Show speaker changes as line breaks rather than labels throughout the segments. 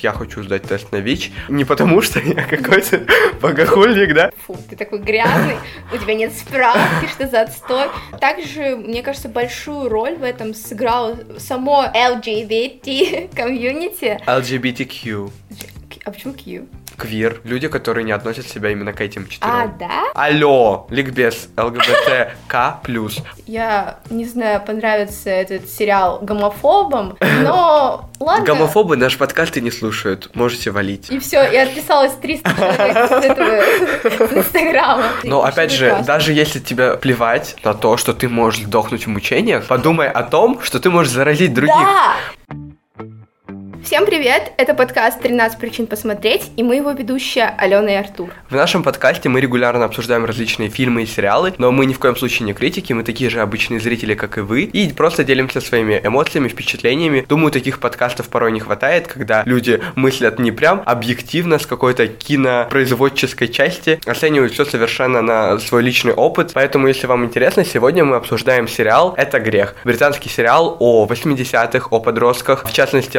я хочу сдать тест на ВИЧ. Не потому, что я какой-то богохульник, да?
Фу, ты такой грязный, у тебя нет справки, что за отстой. Также, мне кажется, большую роль в этом сыграло само LGBT комьюнити.
LGBTQ.
А почему Q?
Квир. Люди, которые не относят себя именно к этим четырем.
А, да?
Алло, ликбез, ЛГБТК+.
Я не знаю, понравится этот сериал гомофобам, но ладно.
Гомофобы наш подкаст и не слушают, можете валить.
И все, я отписалась 300 человек с этого Инстаграма.
Но опять же, даже если тебе плевать на то, что ты можешь сдохнуть в мучениях, подумай о том, что ты можешь заразить других.
Да! Всем привет! Это подкаст «13 причин посмотреть» и мы его ведущая Алена и Артур.
В нашем подкасте мы регулярно обсуждаем различные фильмы и сериалы, но мы ни в коем случае не критики, мы такие же обычные зрители, как и вы, и просто делимся своими эмоциями, впечатлениями. Думаю, таких подкастов порой не хватает, когда люди мыслят не прям объективно с какой-то кинопроизводческой части, оценивают все совершенно на свой личный опыт. Поэтому, если вам интересно, сегодня мы обсуждаем сериал «Это грех». Британский сериал о 80-х, о подростках, в частности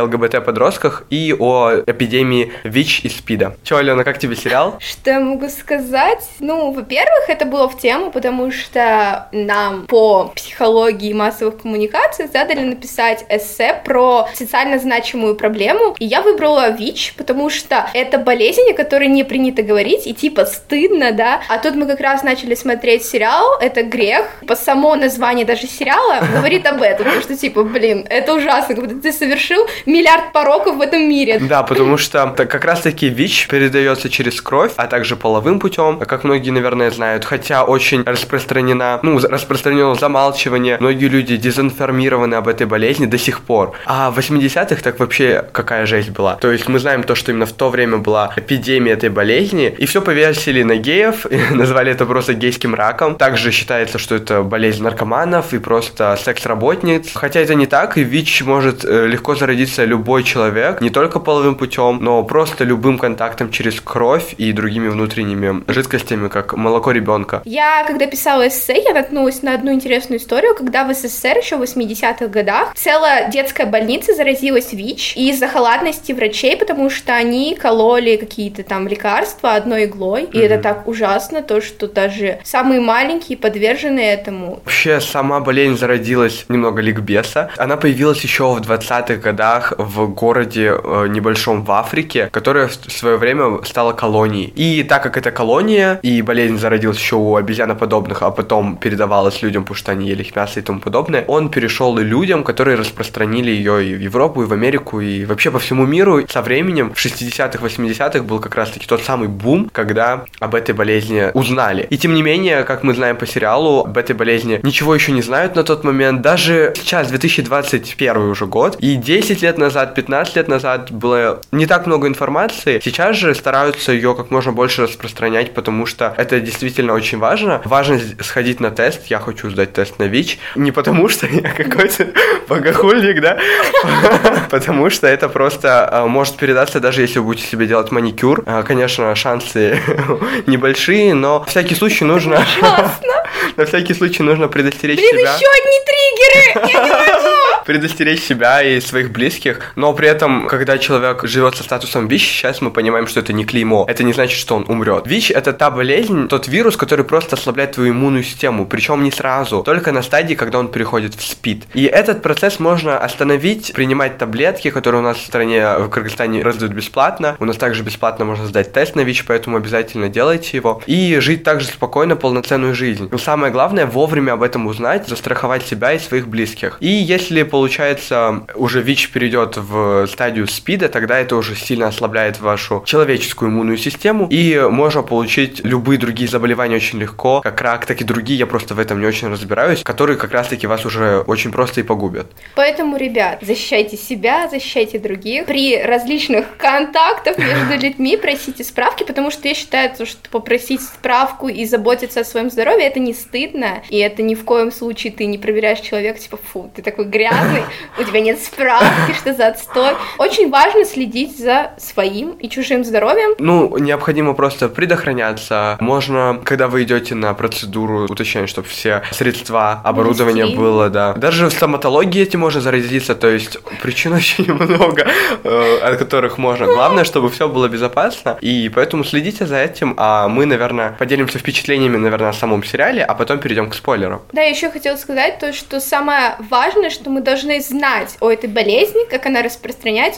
ЛГБТ-подростках, и о эпидемии ВИЧ и СПИДа. Че, Алена, как тебе сериал?
Что я могу сказать? Ну, во-первых, это было в тему, потому что нам по психологии массовых коммуникаций задали написать эссе про социально значимую проблему, и я выбрала ВИЧ, потому что это болезнь, о которой не принято говорить, и типа стыдно, да, а тут мы как раз начали смотреть сериал, это грех, по само название даже сериала говорит об этом, потому что типа, блин, это ужасно, как будто ты совершил миллиард пороков в этом мире.
Да, потому что как раз-таки ВИЧ передается через кровь, а также половым путем, как многие, наверное, знают, хотя очень распространена, ну, распространено замалчивание, многие люди дезинформированы об этой болезни до сих пор. А в 80-х так вообще какая жесть была. То есть мы знаем то, что именно в то время была эпидемия этой болезни, и все повесили на геев, назвали это просто гейским раком. Также считается, что это болезнь наркоманов и просто секс-работниц. Хотя это не так, и ВИЧ может э, легко зародиться любой человек, не только половым путем, но просто любым контактом через кровь и другими внутренними жидкостями, как молоко ребенка.
Я, когда писала эссе, я наткнулась на одну интересную историю, когда в СССР еще в 80-х годах целая детская больница заразилась ВИЧ из-за халатности врачей, потому что они кололи какие-то там лекарства одной иглой, и это так ужасно, то, что даже самые маленькие подвержены этому.
Вообще, сама болезнь зародилась немного ликбеса. Она появилась еще в 20-х годах в городе э, небольшом в Африке, которая в свое время стала колонией. И так как это колония, и болезнь зародилась еще у обезьяноподобных, а потом передавалась людям, потому что они ели их мясо и тому подобное, он перешел и людям, которые распространили ее и в Европу, и в Америку, и вообще по всему миру. Со временем, в 60-х, 80-х был как раз-таки тот самый бум, когда об этой болезни узнали. И тем не менее, как мы знаем по сериалу, об этой болезни ничего еще не знают на тот момент. Даже сейчас, 2021 уже год, и 10 лет назад, 15 лет назад было не так много информации. Сейчас же стараются ее как можно больше распространять, потому что это действительно очень важно. Важно сходить на тест. Я хочу сдать тест на ВИЧ. Не потому, что я какой-то богохульник, да? Потому что это просто э, может передаться, даже если вы будете себе делать маникюр. Э, Конечно, шансы небольшие, но на всякий случай нужно... На всякий случай нужно предостеречь
Блин,
себя.
еще одни триггеры! Я не могу!
предостеречь себя и своих близких, но при этом, когда человек живет со статусом ВИЧ, сейчас мы понимаем, что это не клеймо. Это не значит, что он умрет. ВИЧ это та болезнь, тот вирус, который просто ослабляет твою иммунную систему, причем не сразу, только на стадии, когда он переходит в СПИД. И этот процесс можно остановить, принимать таблетки, которые у нас в стране, в Кыргызстане раздают бесплатно. У нас также бесплатно можно сдать тест на ВИЧ, поэтому обязательно делайте его. И жить также спокойно, полноценную жизнь. Но самое главное, вовремя об этом узнать, застраховать себя и своих близких. И если получается, уже ВИЧ перейдет в стадию СПИДа, тогда это уже сильно ослабляет вашу человеческую иммунную систему, и можно получить любые другие заболевания очень легко, как рак, так и другие, я просто в этом не очень разбираюсь, которые как раз-таки вас уже очень просто и погубят.
Поэтому, ребят, защищайте себя, защищайте других. При различных контактах между людьми просите справки, потому что я считаю, то, что попросить справку и заботиться о своем здоровье, это не стыдно, и это ни в коем случае ты не проверяешь человека, типа, фу, ты такой грязный, у тебя нет справки, что за отстой. Простой. Очень важно следить за своим и чужим здоровьем.
Ну, необходимо просто предохраняться. Можно, когда вы идете на процедуру, уточнять, чтобы все средства, оборудование
Внести.
было, да. Даже в стоматологии этим можно заразиться, то есть причин очень много, э, от которых можно. Главное, чтобы все было безопасно, и поэтому следите за этим, а мы, наверное, поделимся впечатлениями, наверное, о самом сериале, а потом перейдем к спойлерам.
Да, еще хотела сказать то, что самое важное, что мы должны знать о этой болезни, как она распространяется,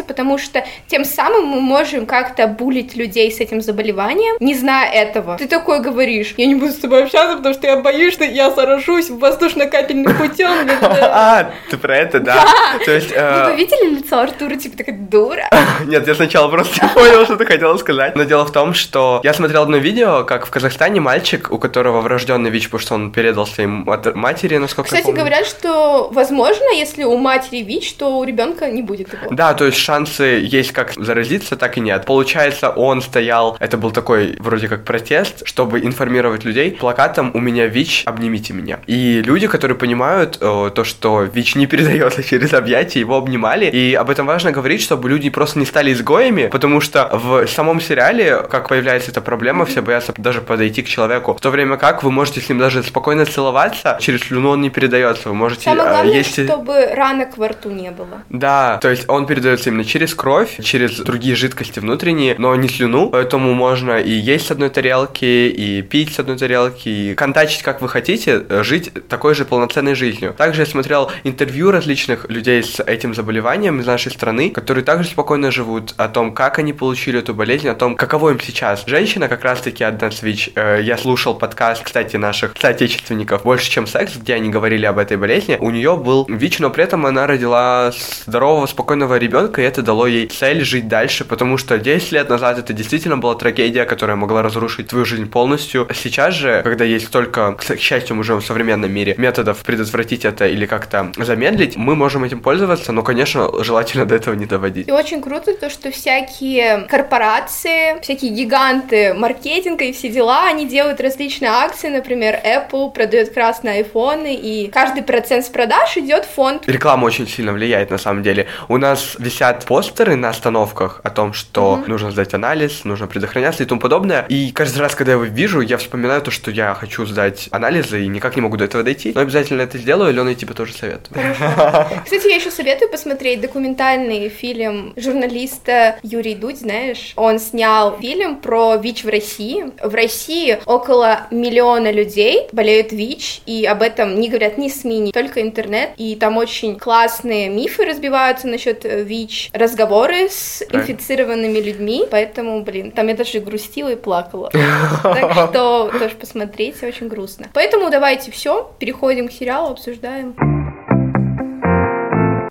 потому что тем самым мы можем как-то булить людей с этим заболеванием, не зная этого. Ты такой говоришь, я не буду с тобой общаться, потому что я боюсь, что я заражусь воздушно-капельным путем.
А, ты про это, да. То есть... э,
Вы видели лицо Артура, типа такая дура?
Нет, я сначала просто понял, что ты хотела сказать. Но дело в том, что я смотрел одно видео, как в Казахстане мальчик, у которого врожденный ВИЧ, потому что он передал своей мат- матери, насколько
Кстати, говорят, что, возможно, если у матери ВИЧ, то у ребенка не будет его.
Да, то есть шансы есть как заразиться, так и нет. Получается, он стоял, это был такой вроде как протест, чтобы информировать людей плакатом «У меня ВИЧ, обнимите меня». И люди, которые понимают э, то, что ВИЧ не передается через объятия, его обнимали. И об этом важно говорить, чтобы люди просто не стали изгоями, потому что в самом сериале, как появляется эта проблема, все боятся даже подойти к человеку. В то время как вы можете с ним даже спокойно целоваться, через слюну он не передается. Вы можете...
Самое
э,
главное,
если-
чтобы ранок во рту не было.
да, то есть он передается именно через кровь, через другие жидкости внутренние, но не слюну, поэтому можно и есть с одной тарелки, и пить с одной тарелки, и контачить как вы хотите, э, жить такой же полноценной жизнью. Также я смотрел интервью различных людей с этим заболеванием из нашей страны, которые также спокойно живут, о том, как они получили эту болезнь, о том, каково им сейчас. Женщина как раз-таки одна с. Э, Я слушал подкаст, кстати, наших соотечественников «Больше, чем секс», где они говорили об этой болезни. У нее был ВИЧ, но при этом она родила здорового, спокойного ребенка, и это дало ей цель жить дальше, потому что 10 лет назад это действительно была трагедия, которая могла разрушить твою жизнь полностью. Сейчас же, когда есть столько, к счастью, живем в современном мире, методов предотвратить это или как-то замедлить, мы можем этим пользоваться, но, конечно, желательно до этого не доводить.
И очень круто то, что всякие корпорации, всякие гиганты маркетинга и все дела, они делают различные акции, например, Apple продает красные айфоны, и каждый процент с продаж идет в фонд.
Реклама очень сильно влияет на самом деле. У нас висят постеры на остановках о том, что
Мгм.
нужно сдать анализ, нужно предохраняться и тому подобное. И каждый раз, когда я его вижу, я вспоминаю то, что я хочу сдать анализы и никак не могу до этого дойти. Но обязательно это сделаю, Алена, и тебе тоже советую.
Кстати, я еще советую посмотреть документальный фильм журналиста Юрий Дудь, знаешь. Он снял фильм про ВИЧ в России. В России около миллиона людей болеют ВИЧ, и об этом не говорят ни СМИ, ни только интернет. И там очень классные мифы разбиваются насчет э, ВИЧ, разговоры с инфицированными людьми. Поэтому, блин, там я даже грустила и плакала. Так что тоже посмотрите, очень грустно. Поэтому давайте все, переходим к сериалу, обсуждаем.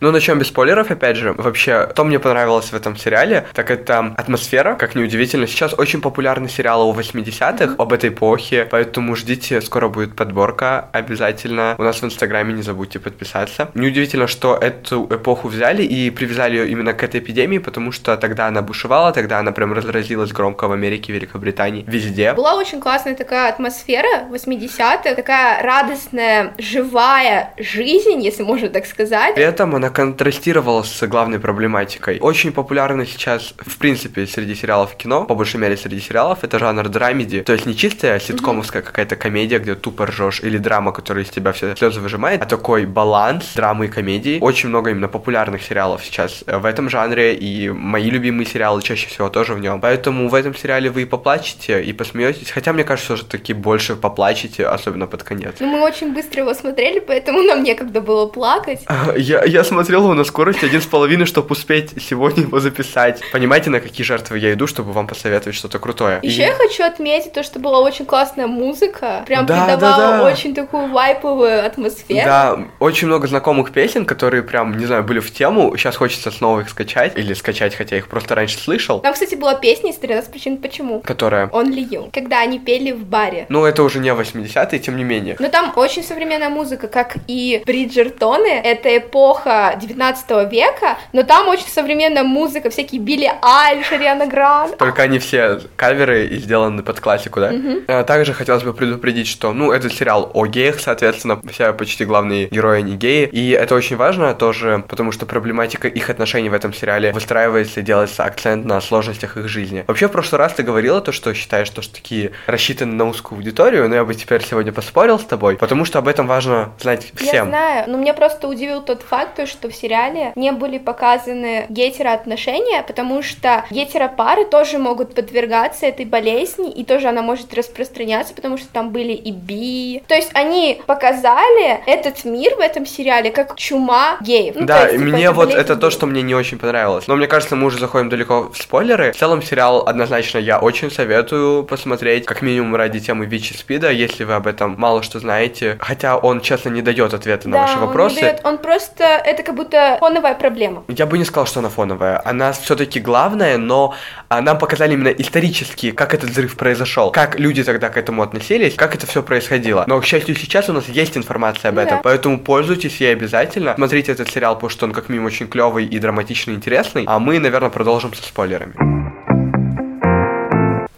Ну, начнем без спойлеров, опять же. Вообще, что мне понравилось в этом сериале, так это атмосфера, как неудивительно. Сейчас очень популярны сериалы о 80-х, об этой эпохе, поэтому ждите, скоро будет подборка обязательно. У нас в Инстаграме не забудьте подписаться. Неудивительно, что эту эпоху взяли и привязали ее именно к этой эпидемии, потому что тогда она бушевала, тогда она прям разразилась громко в Америке, Великобритании, везде.
Была очень классная такая атмосфера 80-х, такая радостная, живая жизнь, если можно так сказать.
При этом она контрастировала с главной проблематикой. Очень популярна сейчас, в принципе, среди сериалов кино, по большей мере среди сериалов, это жанр драмеди. То есть не чистая ситкомовская какая-то комедия, где тупо ржешь, или драма, которая из тебя все слезы выжимает, а такой баланс драмы и комедии. Очень много именно популярных сериалов сейчас э, в этом жанре, и мои любимые сериалы чаще всего тоже в нем. Поэтому в этом сериале вы и поплачете, и посмеетесь. Хотя, мне кажется, уже таки больше поплачете, особенно под конец.
Но мы очень быстро его смотрели, поэтому нам некогда было плакать.
Я, я смотрел его на скорости один с половиной, чтобы успеть сегодня его записать. Понимаете, на какие жертвы я иду, чтобы вам посоветовать что-то крутое.
Еще
И-
я хочу отметить то, что была очень классная музыка, прям
Да,
придавала
да, да.
очень такую вайповую атмосферу.
Да, очень много знакомых песен, которые прям, не знаю, были в тему. Сейчас хочется снова их скачать. Или скачать, хотя их просто раньше слышал.
Там, кстати, была песня из 13 причин почему.
Которая...
Only You, когда они пели в баре.
Ну, это уже не 80-е, тем не менее.
Но там очень современная музыка, как и Бриджертоны. Это эпоха конца 19 века, но там очень современная музыка, всякие Билли Айлиш, Ариана Гранд.
Только они все каверы и сделаны под классику, да? Угу. Также хотелось бы предупредить, что, ну, этот сериал о геях, соответственно, все почти главные герои не геи, и это очень важно тоже, потому что проблематика их отношений в этом сериале выстраивается и делается акцент на сложностях их жизни. Вообще, в прошлый раз ты говорила то, что считаешь, что, что такие рассчитаны на узкую аудиторию, но я бы теперь сегодня поспорил с тобой, потому что об этом важно знать всем.
Я знаю, но меня просто удивил тот факт, что в сериале не были показаны гетероотношения, потому что гетеропары тоже могут подвергаться этой болезни, и тоже она может распространяться, потому что там были и би. То есть они показали этот мир в этом сериале как чума геев.
Ну, да, есть, типа, мне вот это геев. то, что мне не очень понравилось. Но мне кажется, мы уже заходим далеко в спойлеры. В целом сериал однозначно я очень советую посмотреть, как минимум ради темы ВИЧ и СПИДа, если вы об этом мало что знаете. Хотя он, честно, не дает ответа да, на ваши вопросы. Он, дает,
он просто, это как будто фоновая проблема.
Я бы не сказал, что она фоновая. Она все-таки главная, но нам показали именно исторически, как этот взрыв произошел, как люди тогда к этому относились, как это все происходило. Но, к счастью, сейчас у нас есть информация об этом, да. поэтому пользуйтесь ей обязательно. Смотрите этот сериал, потому что он как минимум очень клевый и драматичный, интересный. А мы, наверное, продолжим со спойлерами.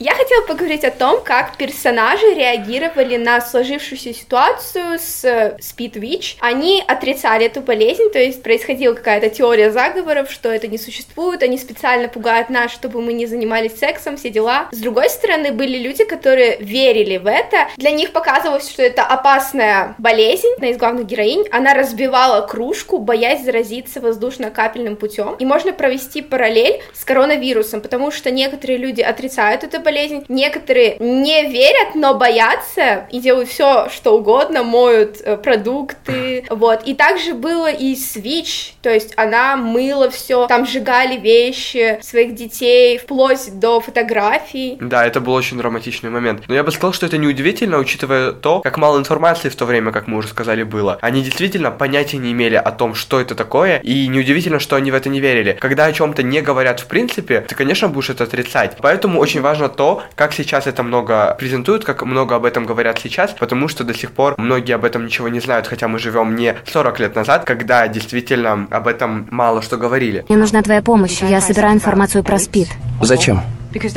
Я хотела поговорить о том, как персонажи реагировали на сложившуюся ситуацию с Speed Witch. Они отрицали эту болезнь, то есть происходила какая-то теория заговоров, что это не существует, они специально пугают нас, чтобы мы не занимались сексом, все дела. С другой стороны, были люди, которые верили в это. Для них показывалось, что это опасная болезнь. Одна из главных героинь, она разбивала кружку, боясь заразиться воздушно-капельным путем. И можно провести параллель с коронавирусом, потому что некоторые люди отрицают эту болезнь, болезнь. Некоторые не верят, но боятся и делают все, что угодно, моют э, продукты, вот. И также было и Switch, то есть она мыла все, там сжигали вещи своих детей, вплоть до фотографий.
Да, это был очень драматичный момент. Но я бы сказал, что это неудивительно, учитывая то, как мало информации в то время, как мы уже сказали, было. Они действительно понятия не имели о том, что это такое, и неудивительно, что они в это не верили. Когда о чем-то не говорят в принципе, ты, конечно, будешь это отрицать. Поэтому очень важно то, то, как сейчас это много презентуют, как много об этом говорят сейчас, потому что до сих пор многие об этом ничего не знают, хотя мы живем не 40 лет назад, когда действительно об этом мало что говорили.
Мне нужна твоя помощь. Я собираю информацию про СПИД.
Зачем?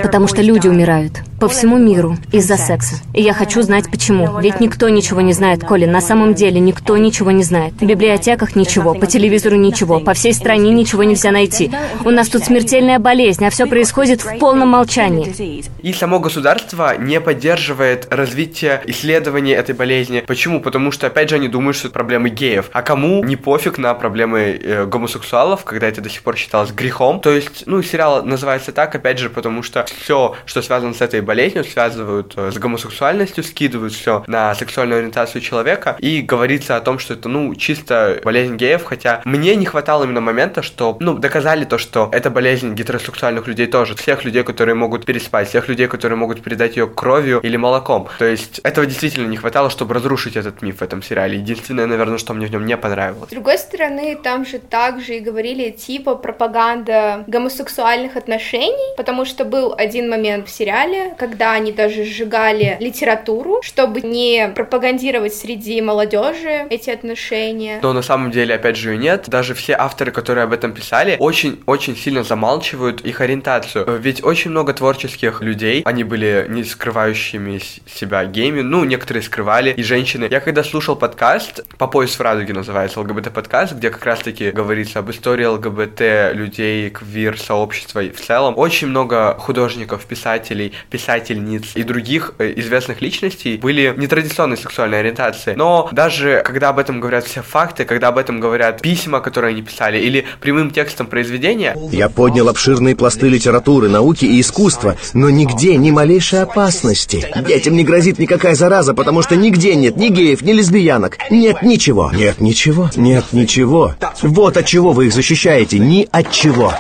Потому что люди умирают по всему миру из-за секса. И я хочу знать почему. Ведь никто ничего не знает, Колин. На самом деле никто ничего не знает. В библиотеках ничего, по телевизору ничего, по всей стране ничего нельзя найти. У нас тут смертельная болезнь, а все происходит в полном молчании.
И само государство не поддерживает развитие исследований этой болезни. Почему? Потому что, опять же, они думают, что это проблемы геев. А кому не пофиг на проблемы э, гомосексуалов, когда это до сих пор считалось грехом? То есть, ну, сериал называется так, опять же, потому что все, что связано с этой болезнью, связывают э, с гомосексуальностью, скидывают все на сексуальную ориентацию человека, и говорится о том, что это, ну, чисто болезнь геев, хотя мне не хватало именно момента, что, ну, доказали то, что это болезнь гетеросексуальных людей тоже, всех людей, которые могут переспать, всех людей, которые могут передать ее кровью или молоком. То есть этого действительно не хватало, чтобы разрушить этот миф в этом сериале. Единственное, наверное, что мне в нем не понравилось.
С другой стороны, там же также и говорили типа пропаганда гомосексуальных отношений, потому что был один момент в сериале, когда они даже сжигали литературу, чтобы не пропагандировать среди молодежи эти отношения.
Но на самом деле, опять же, и нет. Даже все авторы, которые об этом писали, очень-очень сильно замалчивают их ориентацию. Ведь очень много творческих людей, они были не скрывающими себя гейми, ну, некоторые скрывали, и женщины. Я когда слушал подкаст, «По пояс в радуге» называется, ЛГБТ-подкаст, где как раз-таки говорится об истории ЛГБТ, людей, квир, сообщества и в целом, очень много художников, писателей, писательниц и других э, известных личностей были нетрадиционной сексуальной ориентации. Но даже когда об этом говорят все факты, когда об этом говорят письма, которые они писали, или прямым текстом произведения...
Я поднял обширные пласты литературы, науки и искусства, но нигде ни малейшей опасности. Детям не грозит никакая зараза, потому что нигде нет ни геев, ни лесбиянок. Нет ничего. Нет ничего. Нет ничего. Вот от чего вы их защищаете. Ни от чего.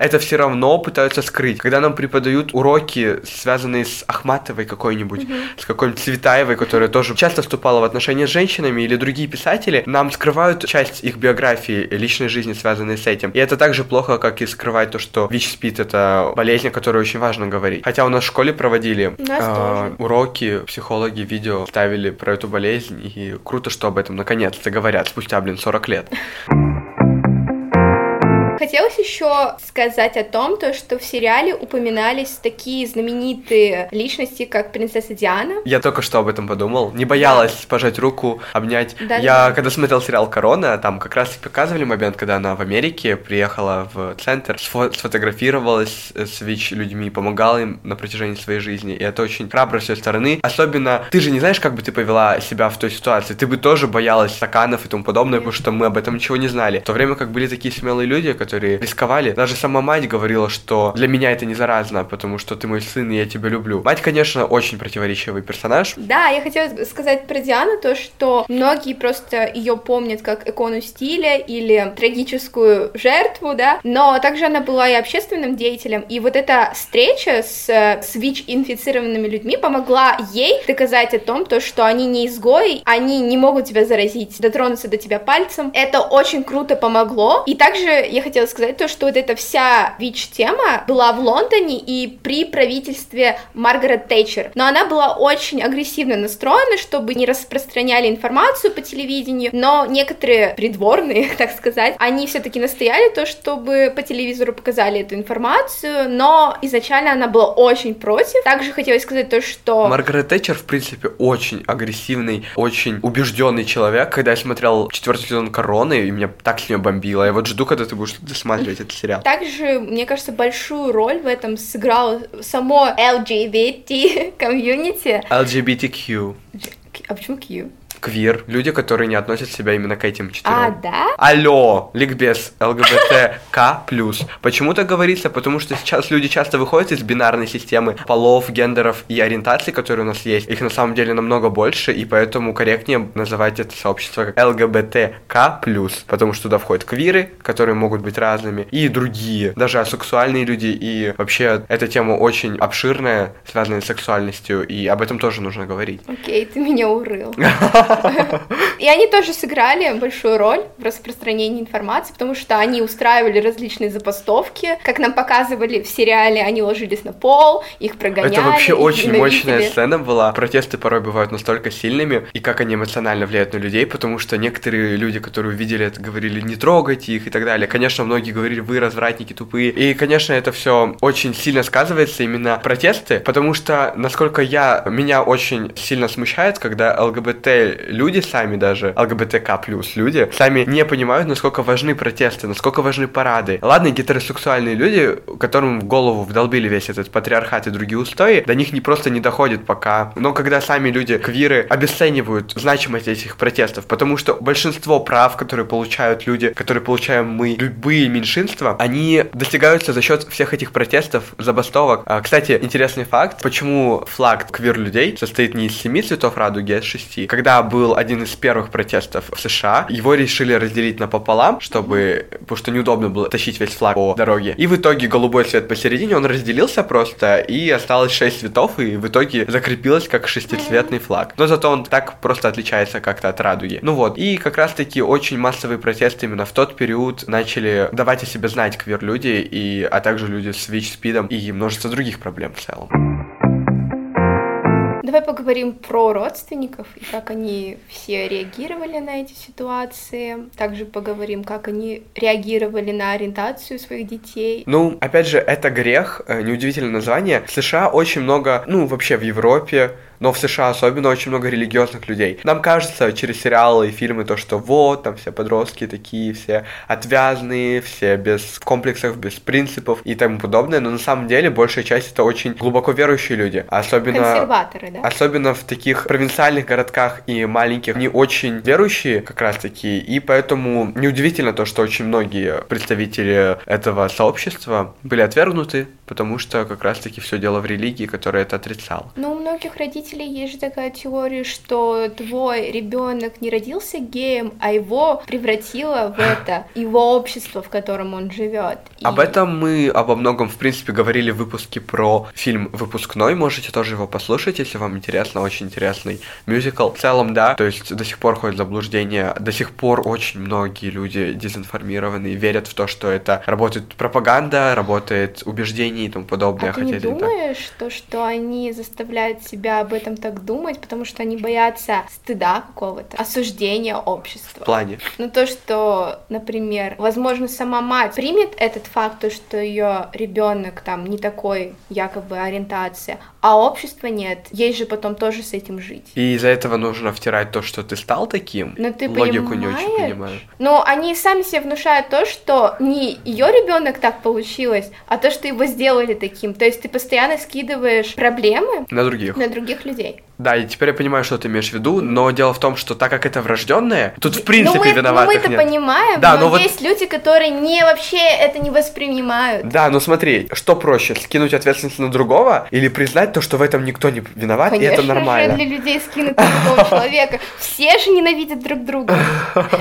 Это все равно пытаются скрыть. Когда нам преподают уроки, связанные с Ахматовой какой-нибудь, mm-hmm. с какой-нибудь Цветаевой, которая тоже часто вступала в отношения с женщинами, или другие писатели, нам скрывают часть их биографии, личной жизни, связанной с этим. И это так же плохо, как и скрывать то, что ВИЧ-СПИД — это болезнь, о которой очень важно говорить. Хотя у нас в школе проводили э, уроки, психологи видео ставили про эту болезнь, и круто, что об этом наконец-то говорят спустя, блин, 40 лет.
Хотелось еще сказать о том, то, что в сериале упоминались такие знаменитые личности, как принцесса Диана.
Я только что об этом подумал. Не боялась да. пожать руку, обнять. Да, Я, да. когда смотрел сериал «Корона», там как раз показывали момент, когда она в Америке приехала в центр, сфо- сфотографировалась с ВИЧ-людьми, помогала им на протяжении своей жизни. И это очень храбро с ее стороны. Особенно, ты же не знаешь, как бы ты повела себя в той ситуации. Ты бы тоже боялась стаканов и тому подобное, потому что мы об этом ничего не знали. В то время как были такие смелые люди, которые которые рисковали. Даже сама мать говорила, что для меня это не заразно, потому что ты мой сын, и я тебя люблю. Мать, конечно, очень противоречивый персонаж.
Да, я хотела сказать про Диану то, что многие просто ее помнят как икону стиля или трагическую жертву, да, но также она была и общественным деятелем, и вот эта встреча с, с ВИЧ-инфицированными людьми помогла ей доказать о том, то, что они не изгои, они не могут тебя заразить, дотронуться до тебя пальцем. Это очень круто помогло. И также я хотела хотела сказать то, что вот эта вся ВИЧ-тема была в Лондоне и при правительстве Маргарет Тэтчер, но она была очень агрессивно настроена, чтобы не распространяли информацию по телевидению, но некоторые придворные, так сказать, они все-таки настояли то, чтобы по телевизору показали эту информацию, но изначально она была очень против. Также хотелось сказать то, что...
Маргарет Тэтчер, в принципе, очень агрессивный, очень убежденный человек. Когда я смотрел четвертый сезон Короны, и меня так с нее бомбило, я вот жду, когда ты будешь досматривать этот сериал.
Также, мне кажется, большую роль в этом сыграло само LGBT комьюнити.
LGBTQ.
А почему Q?
Квир, люди, которые не относят себя именно к этим четырем.
А, да?
Алло, ликбез, ЛГБТК+. Почему так говорится? Потому что сейчас люди часто выходят из бинарной системы полов, гендеров и ориентаций, которые у нас есть. Их на самом деле намного больше, и поэтому корректнее называть это сообщество как ЛГБТК+, потому что туда входят квиры, которые могут быть разными, и другие, даже асексуальные люди, и вообще эта тема очень обширная, связанная с сексуальностью, и об этом тоже нужно говорить.
Окей, ты меня урыл. И они тоже сыграли большую роль в распространении информации, потому что они устраивали различные забастовки. Как нам показывали в сериале, они ложились на пол, их прогоняли.
Это вообще очень мощная сцена была. Протесты порой бывают настолько сильными, и как они эмоционально влияют на людей, потому что некоторые люди, которые увидели это, говорили, не трогайте их и так далее. Конечно, многие говорили, вы развратники тупые. И, конечно, это все очень сильно сказывается именно протесты, потому что, насколько я, меня очень сильно смущает, когда ЛГБТ люди сами даже, ЛГБТК плюс люди, сами не понимают, насколько важны протесты, насколько важны парады. Ладно, гетеросексуальные люди, которым в голову вдолбили весь этот патриархат и другие устои, до них не просто не доходит пока. Но когда сами люди, квиры, обесценивают значимость этих протестов, потому что большинство прав, которые получают люди, которые получаем мы, любые меньшинства, они достигаются за счет всех этих протестов, забастовок. А, кстати, интересный факт, почему флаг квир людей состоит не из семи цветов радуги, а из шести. Когда был один из первых протестов в США. Его решили разделить напополам, чтобы, потому что неудобно было тащить весь флаг по дороге. И в итоге голубой цвет посередине, он разделился просто, и осталось шесть цветов, и в итоге закрепилось как шестицветный флаг. Но зато он так просто отличается как-то от радуги. Ну вот, и как раз-таки очень массовые протесты именно в тот период начали давать о себе знать квир-люди, и, а также люди с ВИЧ-спидом и множество других проблем в целом.
Давай поговорим про родственников и как они все реагировали на эти ситуации. Также поговорим, как они реагировали на ориентацию своих детей.
Ну, опять же, это грех, э, неудивительное название. В США очень много, ну, вообще в Европе, но в США особенно очень много религиозных людей. Нам кажется через сериалы и фильмы то, что вот, там все подростки такие, все отвязные, все без комплексов, без принципов и тому подобное, но на самом деле большая часть это очень глубоко верующие люди. Особенно,
Консерваторы, да?
Особенно в таких провинциальных городках и маленьких, они очень верующие как раз таки, и поэтому неудивительно то, что очень многие представители этого сообщества были отвергнуты потому что как раз-таки все дело в религии, которая это отрицала.
Но у многих родителей есть же такая теория, что твой ребенок не родился геем, а его превратило в это его общество, в котором он живет.
И... Об этом мы обо многом, в принципе, говорили в выпуске про фильм «Выпускной», можете тоже его послушать, если вам интересно, очень интересный мюзикл. В целом, да, то есть до сих пор ходит заблуждение, до сих пор очень многие люди дезинформированы и верят в то, что это работает пропаганда, работает убеждение и тому подобное.
А ты не думаешь, то, что они заставляют себя об этом так думать, потому что они боятся стыда какого-то, осуждения общества?
В плане?
Ну, то, что, например, возможно, сама мать примет этот факт, то, что ее ребенок там не такой якобы ориентация, а общества нет. Есть же потом тоже с этим жить.
И из-за этого нужно втирать то, что ты стал таким?
Но ты
Логику
понимаешь?
не очень понимаю.
Но они сами себе внушают то, что не ее ребенок так получилось, а то, что его сделали таким. То есть ты постоянно скидываешь проблемы
на других.
На других людей.
Да, и теперь я понимаю, что ты имеешь в виду, но дело в том, что так как это врожденное, тут в принципе
ну, мы,
виноватых
ну, мы это
нет.
понимаем,
да,
но,
но
есть люди, которые не вообще это не воспринимают.
Да, но смотри, что проще, скинуть ответственность на другого или признать то, что в этом никто не виноват,
Конечно
и это нормально?
Же для людей скинуть на другого человека. Все же ненавидят друг друга.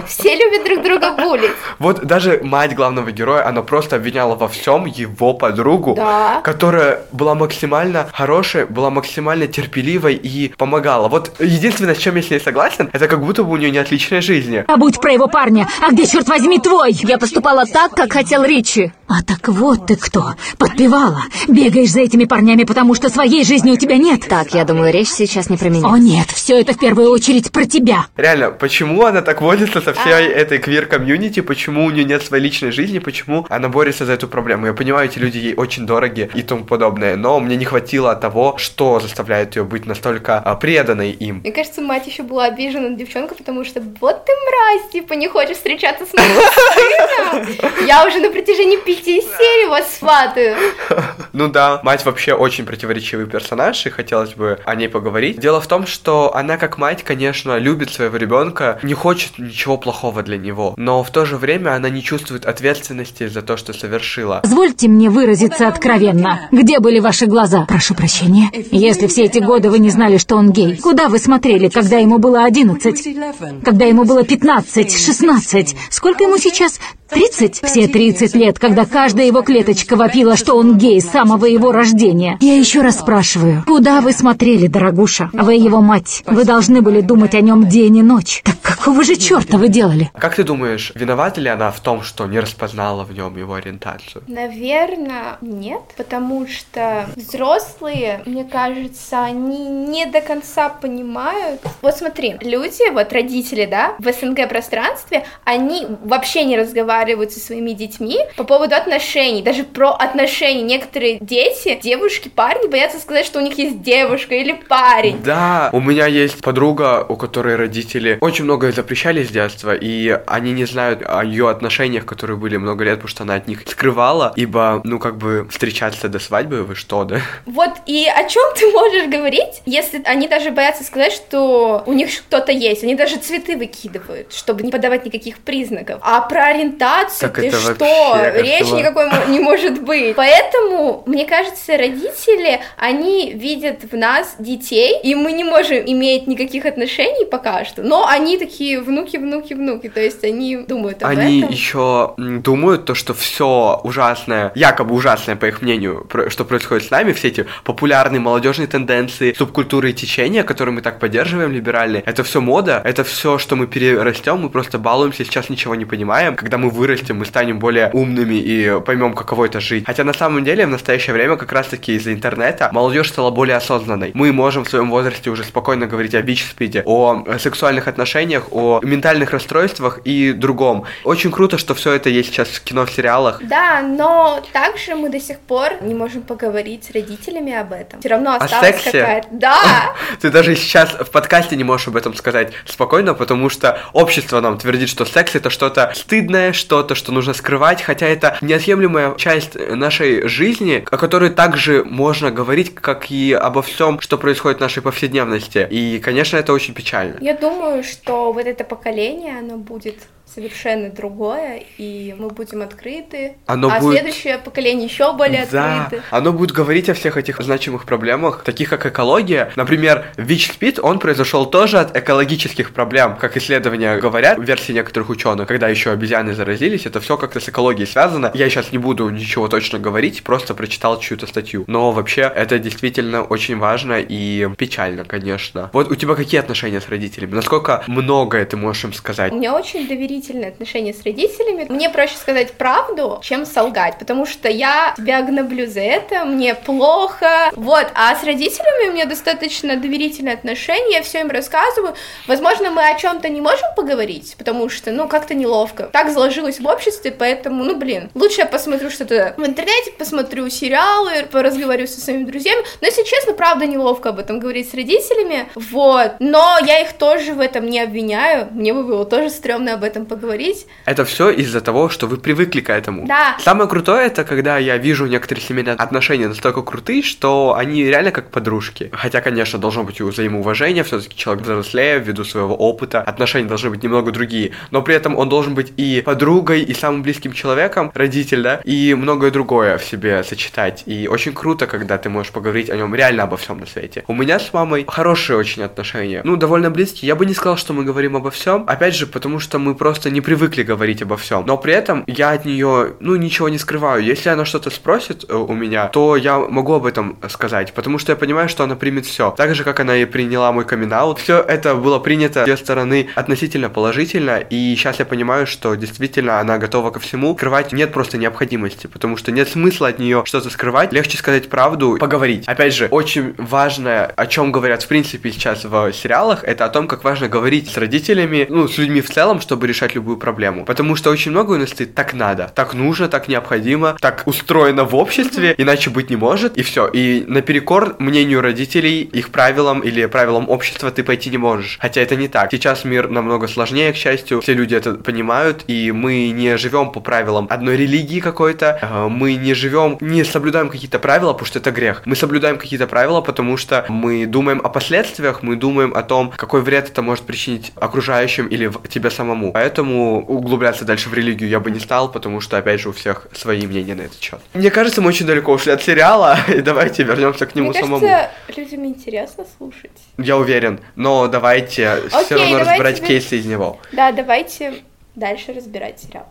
Все любят друг друга булить.
Вот даже мать главного героя, она просто обвиняла во всем его подругу,
да.
которая была максимально хорошей, была максимально терпеливой и помогала. Вот единственное, с чем я с ней согласен, это как будто бы у нее не отличная жизнь.
А будь про его парня, а где, черт возьми, твой?
Я поступала так, как хотел Ричи.
А так вот ты кто, подпевала. Бегаешь за этими парнями, потому что своей жизни у тебя нет.
Так, я думаю, речь сейчас не про меня.
О нет, все это в первую очередь про тебя.
Реально, почему она так водится со всей а. этой квир-комьюнити, почему у нее нет своей личной жизни, почему она борется за эту проблему? Я понимаю, эти люди ей очень дороги и тому подобное, но мне не хватило того, что заставляет ее быть настолько а, преданной им.
Мне кажется, мать еще была обижена на девчонку, потому что вот ты мразь, типа не хочешь встречаться с моим сыном. Я уже на протяжении пяти серий вас сватаю.
Ну да, мать вообще очень противоречивый персонаж, и хотелось бы о ней поговорить. Дело в том, что она как мать, конечно, любит своего ребенка, не хочет ничего плохого для него, но в то же время она не чувствует ответственности за то, что совершила.
Позвольте мне выразиться откровенно. Где были ваши глаза? Прошу прощения. Если все эти годы вы не знали, что он гей, куда вы смотрели, когда ему было 11? Когда ему было 15, 16? Сколько ему сейчас? 30? Все 30 лет, когда каждая его клеточка вопила, что он гей с самого его рождения. Я еще раз спрашиваю, куда вы смотрели, дорогуша? Вы его мать. Вы должны были думать о нем день и ночь. Так какого же черта вы делали?
Как ты думаешь, виновата ли она в том, что не распознала в нем его ориентацию?
Наверное, нет, потому что взрослые, мне кажется, они не до конца понимают. Вот смотри, люди, вот родители, да, в СНГ пространстве, они вообще не разговаривают со своими детьми по поводу отношений, даже про отношения. Некоторые дети, девушки, парни боятся сказать, что у них есть девушка или парень.
Да, у меня есть подруга, у которой родители очень многое запрещали с детства, и они не знают о ее отношениях, которые были много лет, потому что она от них скрывала, ибо, ну, как бы встречаться до свадьбы, вы что, да?
Вот и о чем ты можешь говорить, если они даже боятся сказать, что у них кто-то есть, они даже цветы выкидывают, чтобы не подавать никаких признаков. А про ориентацию
так
ты что? Речь этого... никакой не может быть. Поэтому, мне кажется, родители, они видят в нас детей, и мы не можем иметь никаких отношений пока что, но они такие внуки, внуки, внуки, то есть они думают об
они
этом.
Они еще думают то, что все ужасное, якобы ужасное, по их мнению, что происходит с нами, все эти популярные молодежные тенденции, субкультуры и течения, которые мы так поддерживаем, либеральные, это все мода, это все, что мы перерастем, мы просто балуемся, сейчас ничего не понимаем. Когда мы вырастем, мы станем более умными и поймем, каково это жить. Хотя на самом деле в настоящее время как раз-таки из-за интернета молодежь стала более осознанной. Мы можем в своем возрасте уже спокойно говорить о бич-спиде, о сексуальных отношениях, о ментальных расстройствах и другом. Очень круто, что все это есть сейчас в кино, в сериалах.
Да, но также мы до сих пор не можем поговорить с родителями об этом. Все равно осталась какая-то... Да!
Ты даже сейчас в подкасте не можешь об этом сказать спокойно, потому что общество нам твердит, что секс это что-то стыдное, что-то, что нужно скрывать, хотя это неотъемлемая часть нашей жизни, о которой также можно говорить, как и обо всем, что происходит в нашей повседневности. И, конечно, это очень печально.
Я думаю, что вот это поколение, оно будет совершенно другое, и мы будем открыты,
Оно
а
будет-
следующее поколение еще более
Да,
открыты.
оно будет говорить о всех этих значимых проблемах, таких как экология. Например, ВИЧ-СПИД, он произошел тоже от экологических проблем, как исследования говорят, в версии некоторых ученых, когда еще обезьяны заразились, это все как-то с экологией связано. Я сейчас не буду ничего точно говорить, просто прочитал чью-то статью. Но вообще это действительно очень важно и печально, конечно. Вот у тебя какие отношения с родителями? Насколько многое ты можешь им сказать?
У меня очень доверительные отношения с родителями. Мне проще сказать правду, чем солгать, потому что я тебя гноблю за это, мне плохо. Вот, а с родителями у меня достаточно доверительные отношения, я все им рассказываю. Возможно, мы о чем-то не можем поговорить, потому что, ну, как-то неловко. Так сложилось в обществе, поэтому, ну, блин, лучше я посмотрю что-то в интернете, посмотрю сериалы, поразговариваю со своими друзьями. Но, если честно, правда неловко об этом говорить с родителями. Вот, но я их тоже в этом не обвиняю. Мне бы было тоже стрёмно об этом поговорить.
Это все из-за того, что вы привыкли к этому.
Да.
Самое крутое это когда я вижу некоторые семейные отношения настолько крутые, что они реально как подружки. Хотя, конечно, должно быть взаимоуважение, все-таки человек взрослее ввиду своего опыта, отношения должны быть немного другие, но при этом он должен быть и подругой, и самым близким человеком, родитель, да, и многое другое в себе сочетать. И очень круто, когда ты можешь поговорить о нем реально обо всем на свете. У меня с мамой хорошие очень отношения, ну, довольно близкие. Я бы не сказал, что мы говорим обо всем, опять же, потому что мы просто не привыкли говорить обо всем. Но при этом я от нее, ну, ничего не скрываю. Если она что-то спросит э, у меня, то я могу об этом сказать, потому что я понимаю, что она примет все. Так же, как она и приняла мой камин Все это было принято с ее стороны относительно положительно, и сейчас я понимаю, что действительно она готова ко всему. Скрывать нет просто необходимости, потому что нет смысла от нее что-то скрывать. Легче сказать правду, поговорить. Опять же, очень важно, о чем говорят в принципе сейчас в сериалах, это о том, как важно говорить с родителями, ну, с людьми в целом, чтобы решать любую проблему. Потому что очень много у нас стоит так надо, так нужно, так необходимо, так устроено в обществе, иначе быть не может, и все. И наперекор мнению родителей, их правилам или правилам общества ты пойти не можешь. Хотя это не так. Сейчас мир намного сложнее, к счастью, все люди это понимают, и мы не живем по правилам одной религии какой-то, э, мы не живем, не соблюдаем какие-то правила, потому что это грех. Мы соблюдаем какие-то правила, потому что мы думаем о последствиях, мы думаем о том, какой вред это может причинить окружающим или тебе самому. Поэтому углубляться дальше в религию я бы не стал, потому что, опять же, у всех свои мнения на этот счет. Мне кажется, мы очень далеко ушли от сериала, и давайте вернемся к нему
Мне
самому.
кажется, людям интересно слушать.
Я уверен, но давайте все
Окей,
равно
давайте
разбирать
вы-
кейсы из него.
Да, давайте дальше разбирать сериал.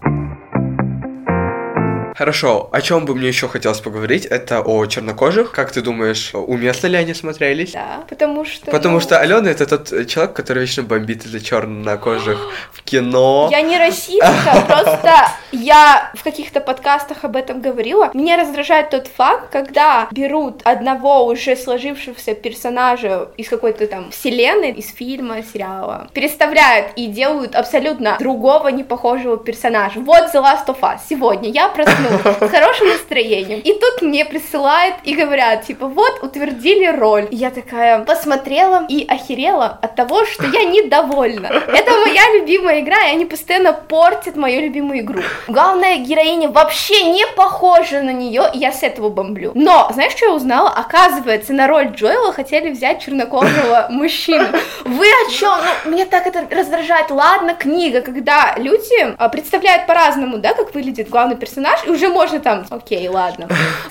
Хорошо, о чем бы мне еще хотелось поговорить, это о чернокожих. Как ты думаешь, уместно ли они смотрелись?
Да, потому что...
Потому
ну,
что Алена это тот э, человек, который вечно бомбит из-за чернокожих в кино.
Я не расистка, просто я в каких-то подкастах об этом говорила. Меня раздражает тот факт, когда берут одного уже сложившегося персонажа из какой-то там вселенной, из фильма, сериала, переставляют и делают абсолютно другого, не похожего персонажа. Вот The Last of Us. Сегодня я проснулась с хорошим настроением. И тут мне присылают и говорят, типа, вот, утвердили роль. И я такая посмотрела и охерела от того, что я недовольна. Это моя любимая игра, и они постоянно портят мою любимую игру. Главная героиня вообще не похожа на нее, и я с этого бомблю. Но, знаешь, что я узнала? Оказывается, на роль Джоэла хотели взять чернокожего мужчину. Вы о чем? Ну, мне так это раздражает. Ладно, книга, когда люди а, представляют по-разному, да, как выглядит главный персонаж, и уже можно там, окей, ладно.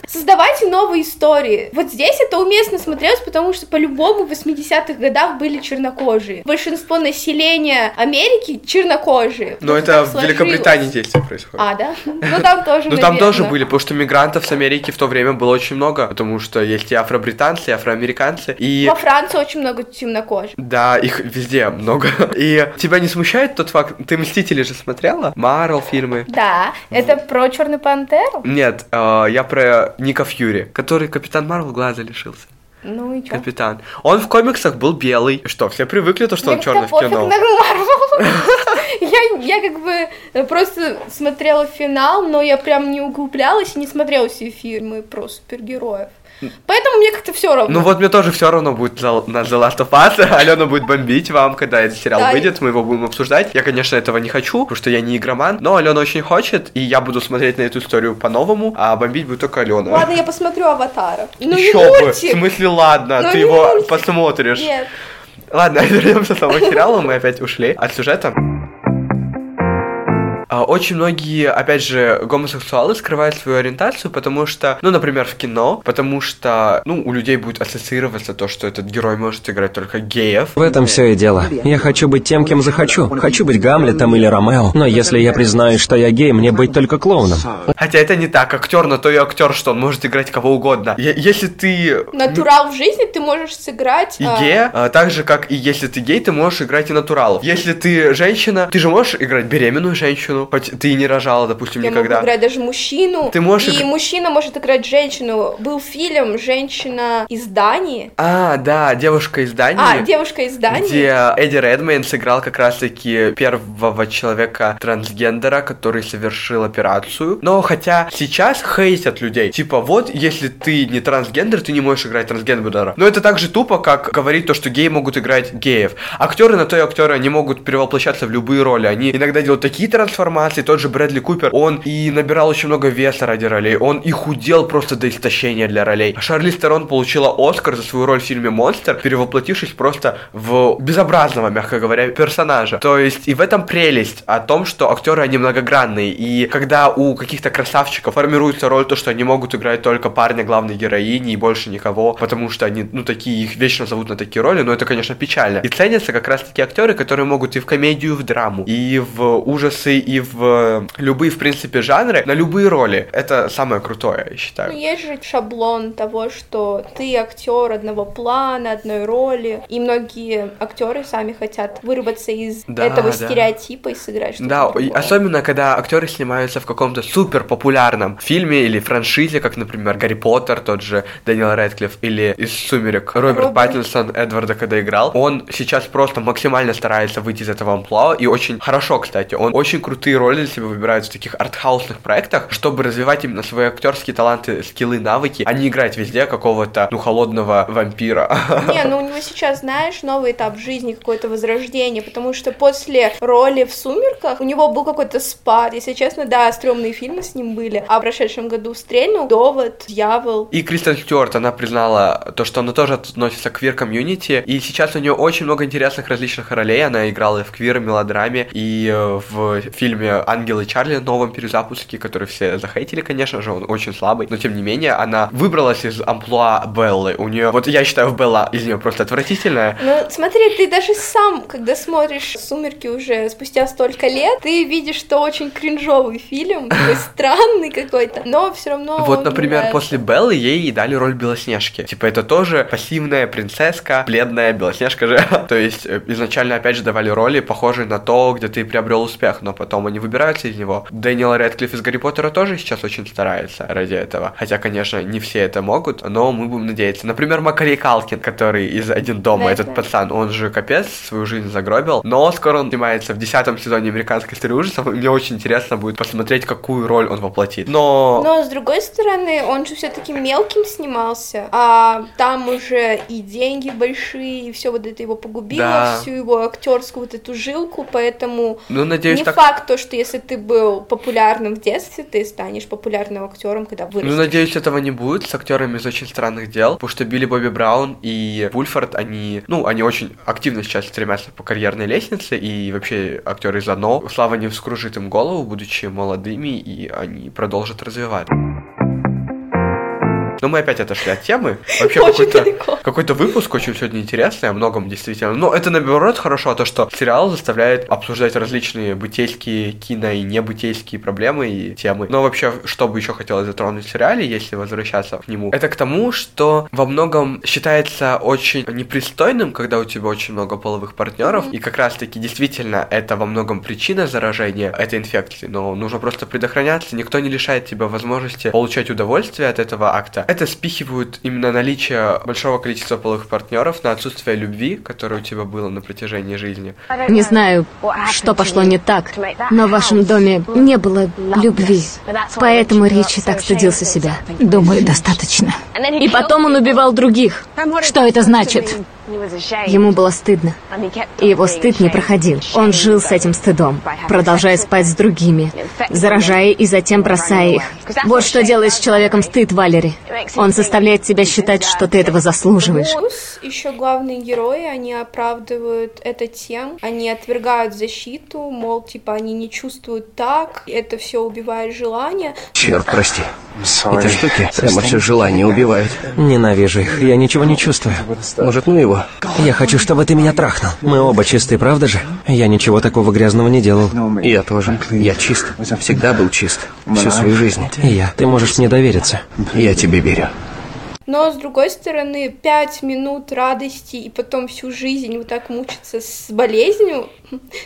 Создавайте новые истории. Вот здесь это уместно смотрелось, потому что по-любому в 80-х годах были чернокожие. Большинство населения Америки чернокожие.
Но это в. Великобритании действие происходит.
А, да? Ну там тоже,
Ну там тоже были, потому что мигрантов с Америки в то время было очень много, потому что есть и афробританцы, и афроамериканцы, и...
Во Франции очень много темнокожих.
Да, их везде много. И тебя не смущает тот факт, ты Мстители же смотрела? Марвел фильмы?
Да, это про Черную пантеру.
Нет, э, я про Ника Фьюри, который Капитан Марвел глаза лишился.
Ну и чё?
Капитан. Он в комиксах был белый. Что, все привыкли, то, что он
Мне
черный в кино?
Я, я как бы э, просто смотрела финал, но я прям не углублялась и не смотрела все фильмы про супергероев. Поэтому мне как-то все равно.
Ну вот мне тоже все равно будет на The Last of Us. Алена будет бомбить вам, когда этот сериал
Да.
выйдет, мы его будем обсуждать. Я, конечно, этого не хочу, потому что я не игроман, но Алена очень хочет, и я буду смотреть на эту историю по-новому, а бомбить будет только Алена.
Ладно, я посмотрю Аватара. Ну
Еще бы. В смысле, ладно,
Ну,
ты его
мультик.
посмотришь.
Нет.
Ладно, вернемся к самому сериалу, мы опять ушли от сюжета. А, Очень многие, опять же, гомосексуалы скрывают свою ориентацию, потому что, ну, например, в кино, потому что, ну, у людей будет ассоциироваться то, что этот герой может играть только геев.
В этом все и дело. Я хочу быть тем, кем захочу. Хочу быть Гамлетом или Ромео. Но если я признаюсь, что я гей, мне быть только клоуном.
Хотя это не так. Актер на то и актер, что он может играть кого угодно. Е- Если ты
Натурал в жизни ты можешь сыграть...
и
а,
гея, а, так же, как и если ты гей, ты можешь играть и натуралов. Если ты женщина, ты же можешь играть беременную женщину, хоть ты и не рожала, допустим,
Я
никогда.
могу играть даже мужчину.
Ты можешь
И мужчина может играть женщину. Был фильм «Женщина из Дании».
А, да, девушка из Дании.
А, девушка из Дании.
Где Эдди Редмейн сыграл как раз-таки первого человека трансгендера, который совершил операцию. Но хотя сейчас хейтят людей. Типа, вот, если ты не трансгендер, ты не можешь играть трансгендера. Но это так же тупо, как говорить то, что геи могут играть геев. Актеры на то и актеры, они могут перевоплощаться в любые роли. Они иногда делают такие трансформации. Тот же Брэдли Купер, он и набирал очень много веса ради ролей. Он и худел просто до истощения для ролей. Шарли Стерон получила Оскар за свою роль в фильме «Монстр», перевоплотившись просто в безобразного, мягко говоря, персонажа. То есть и в этом прелесть о том, что актеры, они многогранные. И когда у каких-то красавчиков формируется роль, то, что они могут играть только парня главной героини и больше никого, потому что они, ну, такие, их вечно зовут на такие роли, но это, конечно, печально. И ценятся как раз таки актеры, которые могут и в комедию, и в драму, и в ужасы, и в любые, в принципе, жанры, на любые роли. Это самое крутое, я
Ну,
считаю.
есть же шаблон того, что ты актер одного плана, одной роли, и многие актеры сами хотят вырваться из
Да,
этого
да.
стереотипа и сыграть что-то
Да, и
другое.
особенно когда актеры снимаются в каком-то супер популярном фильме или франшизе, как, например, Гарри Поттер, тот же Дэниел Рэдклифф, или из «Сумерек» Роберт
Роберт.
Паттинсон Эдварда, когда играл. Он сейчас просто максимально старается выйти из этого амплуа, и очень хорошо, кстати. Он очень крутые роли для себя выбирает в таких артхаусных проектах, чтобы развивать именно свои актерские таланты, скиллы, навыки, а не играть везде какого-то, ну, холодного вампира.
Не, ну у него сейчас, знаешь, новый этап жизни, какое-то возрождение, потому что после роли в «Сумерках» у него был какой-то спад. Если честно, да, стрёмные фильмы с ним были. А в прошедшем году «Стрельнул», «Довод», «Дьявол».
И Кристен Стюарт, она признала то, что она тоже относится к квир-комьюнити, и сейчас у нее очень много интересных различных ролей, она играла и в квир-мелодраме, и э, в фильме «Ангелы Чарли» новом перезапуске, который все захейтили, конечно же, он очень слабый, но тем не менее, она выбралась из амплуа Беллы, у нее, вот я считаю, Белла из нее просто отвратительная,
Ну, смотри, ты даже сам, когда смотришь «Сумерки» уже спустя столько лет, ты видишь, что очень кринжовый фильм, такой странный какой-то, но все равно
Вот, например, после Беллы ей дали роль Белоснежки. Типа, это тоже пассивная принцесска, бледная Белоснежка же. То есть, э, изначально, опять же, давали роли, похожие на то, где ты приобрел успех, но потом они выбираются из него. Дэниел Рэдклифф из Гарри Поттера тоже сейчас очень старается ради этого. Хотя, конечно, не все это могут, но мы будем надеяться. Например, Макарей Калкин, который из «Один дома»,
Да,
этот
да.
пацан, он же капец свою жизнь загробил, но скоро он снимается в десятом сезоне «Американской истории ужасов», и мне очень интересно будет посмотреть, какую роль он воплотит. Но...
Но с другой стороны, он же все-таки мелким снимался, а там уже и деньги большие, и все вот это его погубило,
Да.
всю его актерскую вот эту жилку, поэтому
Ну, надеюсь,
не
так...
факт то, что если ты был популярным в детстве, ты станешь популярным актером, когда вырастешь.
Ну, надеюсь, этого не будет с актерами из очень странных дел, потому что Билли Бобби Браун и Вульфорд, они, ну, они очень активно сейчас стремятся по карьерной лестнице, и вообще актеры из одно. Слава не вскружит им голову, будучи молодыми, и они продолжат развивать. Но мы опять отошли от темы. Вообще какой-то, какой-то выпуск очень сегодня интересный, о многом действительно. Но это, наоборот, хорошо, то, что сериал заставляет обсуждать различные бытейские, кино и небытейские проблемы и темы. Но вообще, что бы еще хотелось затронуть в сериале, если возвращаться к нему, это к тому, что во многом считается очень непристойным, когда у тебя очень много половых партнеров, и как раз-таки действительно это во многом причина заражения этой инфекции, но нужно просто предохраняться, никто не лишает тебя возможности получать удовольствие от этого акта. Это спихивают именно наличие большого количества половых партнеров на отсутствие любви, которое у тебя было на протяжении жизни.
Не знаю, что пошло не так, но в вашем доме не было любви. Поэтому Ричи так стыдился себя.
Думаю, достаточно.
И потом он убивал других.
Что это значит?
Ему было стыдно. И его стыд не проходил. Он жил с этим стыдом, продолжая спать с другими, заражая и затем бросая их. Вот что делает с человеком стыд, Валери. Он заставляет тебя считать, что ты этого заслуживаешь.
Плюс еще главные герои, они оправдывают это тем, они отвергают защиту, мол, типа, они не чувствуют так, это все убивает желание.
Черт, прости. Эти штуки прямо все желание убивают.
Ненавижу их, я ничего не чувствую.
Может, ну его?
Я хочу, чтобы ты меня трахнул. Мы оба чистые, правда же? Я ничего такого грязного не делал.
Я тоже. Я чист. Всегда был чист. Всю свою жизнь.
И я. Ты можешь мне довериться.
Я тебе верю.
Но, с другой стороны, пять минут радости и потом всю жизнь вот так мучиться с болезнью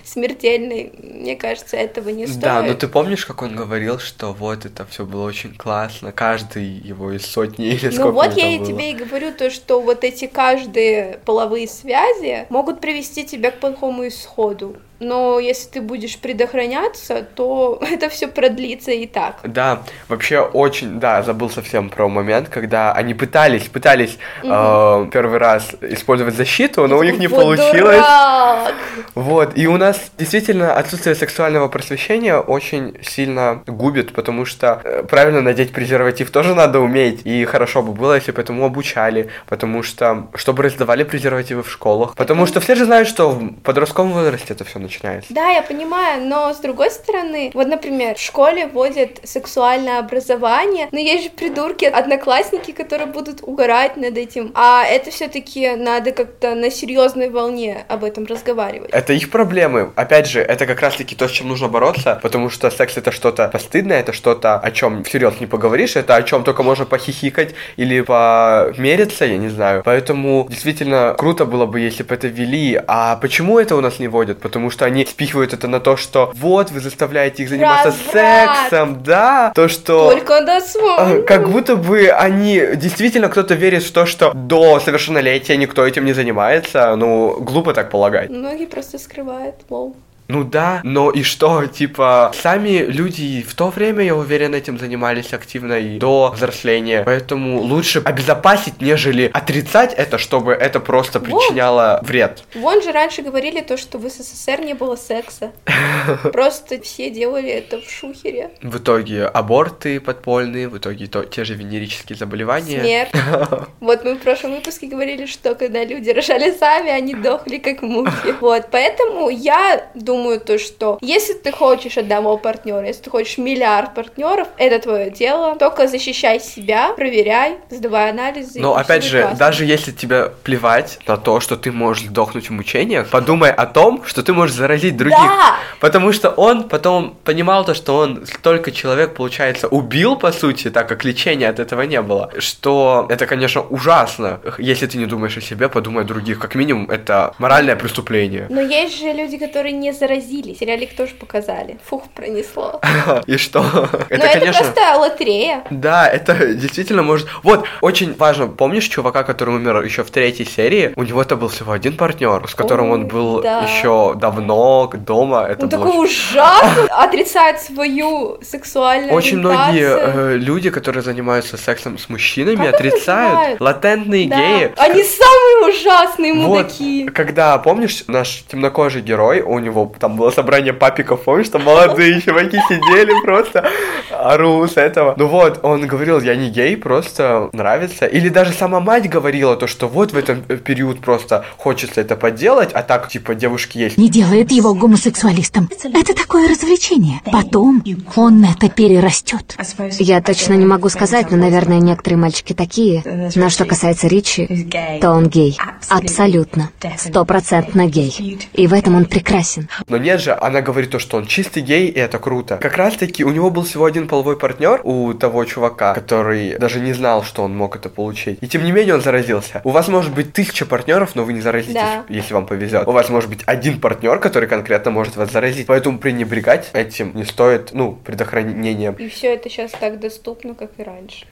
смертельной, мне кажется, этого не стоит.
Да, но ты помнишь, как он говорил, что вот это все было очень классно, каждый его из сотни или сколько
Ну вот я и
было.
тебе и говорю то, что вот эти каждые половые связи могут привести тебя к плохому исходу. Но если ты будешь предохраняться, то это все продлится и так.
Да, вообще очень, да, забыл совсем про момент, когда они пытались, пытались э, первый раз использовать защиту, но у них не
Вот
получилось.
дурак!
Вот, и у нас действительно отсутствие сексуального просвещения очень сильно губит, потому что э, правильно надеть презерватив тоже надо уметь, и хорошо бы было, если бы этому обучали, потому что, чтобы раздавали презервативы в школах, потому что все же знают, что в подростковом возрасте это все начинается.
Да, я понимаю, но с другой стороны, вот, например, в школе вводят сексуальное образование, но есть же придурки, одноклассники, которые будут угорать над этим, а это все-таки надо как-то на серьезной волне об этом разговаривать.
Это их проблемы. Опять же, это как раз-таки то, с чем нужно бороться, потому что секс это что-то постыдное, это что-то, о чем всерьез не поговоришь, это о чем только можно похихикать или помериться, я не знаю. Поэтому действительно круто было бы, если бы это ввели. А почему это у нас не вводят? Потому что они спихивают это на то, что вот вы заставляете их заниматься
Разврат.
сексом, да, то что
Только до свадьбы.
а, Как будто бы они действительно кто-то верит в то, что до совершеннолетия никто этим не занимается. Ну, глупо так полагать.
Многие просто скрывают, лол.
Ну да, но и что, типа, сами люди в то время, я уверен, этим занимались активно и до взросления. Поэтому лучше обезопасить, нежели отрицать это, чтобы это просто причиняло вред.
Вон же раньше говорили то, что в СССР не было секса. Просто все делали это в шухере.
В итоге аборты подпольные, в итоге то, те же венерические заболевания.
Смерть. Вот мы в прошлом выпуске говорили, что когда люди рожали сами, они дохли как мухи. Вот, поэтому я думаю то, что если ты хочешь одного партнера, если ты хочешь миллиард партнеров, это твое дело. Только защищай себя, проверяй, сдавай анализы.
Но опять же,
классно.
даже если тебе плевать на то, что ты можешь сдохнуть в мучениях, подумай о том, что ты можешь заразить других.
Да!
Потому что он потом понимал то, что он столько человек, получается, убил, по сути, так как лечения от этого не было. Что это, конечно, ужасно. Если ты не думаешь о себе, подумай о других. Как минимум, это моральное преступление.
Но есть же люди, которые не заразились. Сериалик тоже показали. Фух, пронесло.
И что?
Но это просто лотерея.
Да, это действительно может... Вот, очень важно, помнишь чувака, который умер еще в третьей серии? У него-то был всего один партнер, с которым он
Ой,
был
да.
еще давно дома. Это
Он
было
такой ужасный, отрицает свою сексуальную
Очень многие э, люди, которые занимаются сексом с мужчинами,
Как
отрицают. Латентные
Да.
геи.
Они самые ужасные
Вот,
мудаки.
когда, помнишь, наш темнокожий герой, у него там было собрание папиков, помнишь, там молодые чуваки сидели просто, ору с этого. Ну вот, он говорил, я не гей, просто нравится. Или даже сама мать говорила то, что вот в этом период просто хочется это поделать, а так, типа, девушки есть.
Не делает его гомосексуалистом. Это такое развлечение. Потом он это перерастет.
Я точно не могу сказать, но, наверное, некоторые мальчики такие. Но что касается Ричи, то он гей. Абсолютно. Стопроцентно гей. И в этом он прекрасен.
Но нет же, она говорит то, что он чистый гей, и это круто. Как раз таки, у него был всего один половой партнер, у того чувака, который даже не знал, что он мог это получить. И тем не менее он заразился. У вас может быть тысяча партнеров, но вы не заразитесь,
Да.
если вам повезет. У вас может быть один партнер, который конкретно может вас заразить. Поэтому пренебрегать этим не стоит, ну, предохранением.
И все это сейчас так доступно, как и раньше.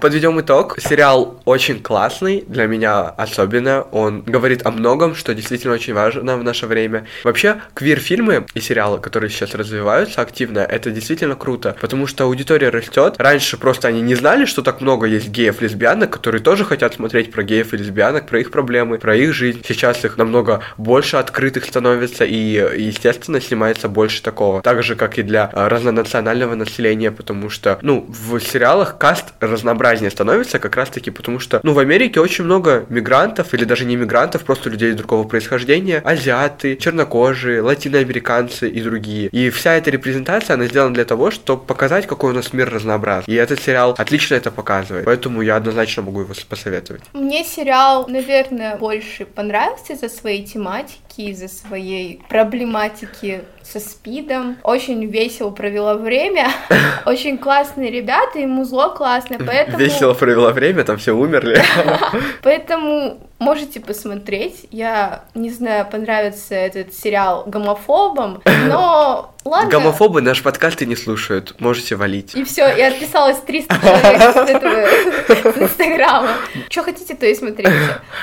Подведем итог. Сериал очень классный, для меня особенно. Он говорит о многом, что действительно очень важно в наше время. Вообще, квир-фильмы и сериалы, которые сейчас развиваются активно, это действительно круто, потому что аудитория растет. Раньше просто они не знали, что так много есть геев, лесбиянок, которые тоже хотят смотреть про геев и лесбиянок, про их проблемы, про их жизнь. Сейчас их намного больше открытых становится, и, естественно, снимается больше такого. Так же, как и для а, разнонационального населения, потому что, ну, в сериалах каст разнообразен разнообразнее становится как раз-таки потому, что, ну, в Америке очень много мигрантов или даже не мигрантов, просто людей другого происхождения, азиаты, чернокожие, латиноамериканцы и другие. И вся эта репрезентация, она сделана для того, чтобы показать, какой у нас мир разнообразный. И этот сериал отлично это показывает. Поэтому я однозначно могу его посоветовать.
Мне сериал, наверное, больше понравился из-за своей тематики, из-за своей проблематики со спидом. Очень весело провела время. Очень классные ребята, и музло классное, поэтому...
Весело провела время, там все умерли.
Поэтому можете посмотреть. Я не знаю, понравится этот сериал гомофобам, но ладно.
Гомофобы наш подкаст и не слушают. Можете валить.
И все, и отписалось 300 человек с этого с Инстаграма. Что хотите, то и смотрите.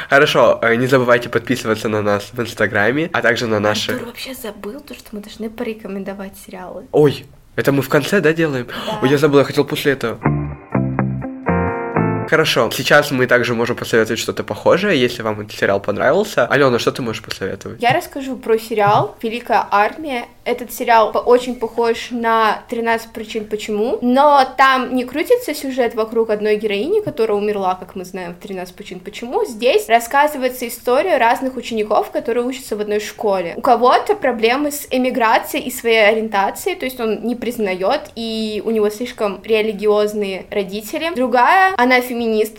Хорошо, э, не забывайте подписываться на нас в Инстаграме, а также на наши...
Артур вообще забыл то, что мы должны порекомендовать сериалы.
Ой, это мы в конце, да, делаем?
Да.
Ой, я забыл, я хотел после этого. Хорошо, сейчас мы также можем посоветовать что-то похожее, если вам этот сериал понравился. Алена, что ты можешь посоветовать?
Я расскажу про сериал «Великая армия». Этот сериал очень похож на «13 причин почему», но там не крутится сюжет вокруг одной героини, которая умерла, как мы знаем, в «13 причин почему». Здесь рассказывается история разных учеников, которые учатся в одной школе. У кого-то проблемы с эмиграцией и своей ориентацией, то есть он не признает, и у него слишком религиозные родители. Другая, она феминистка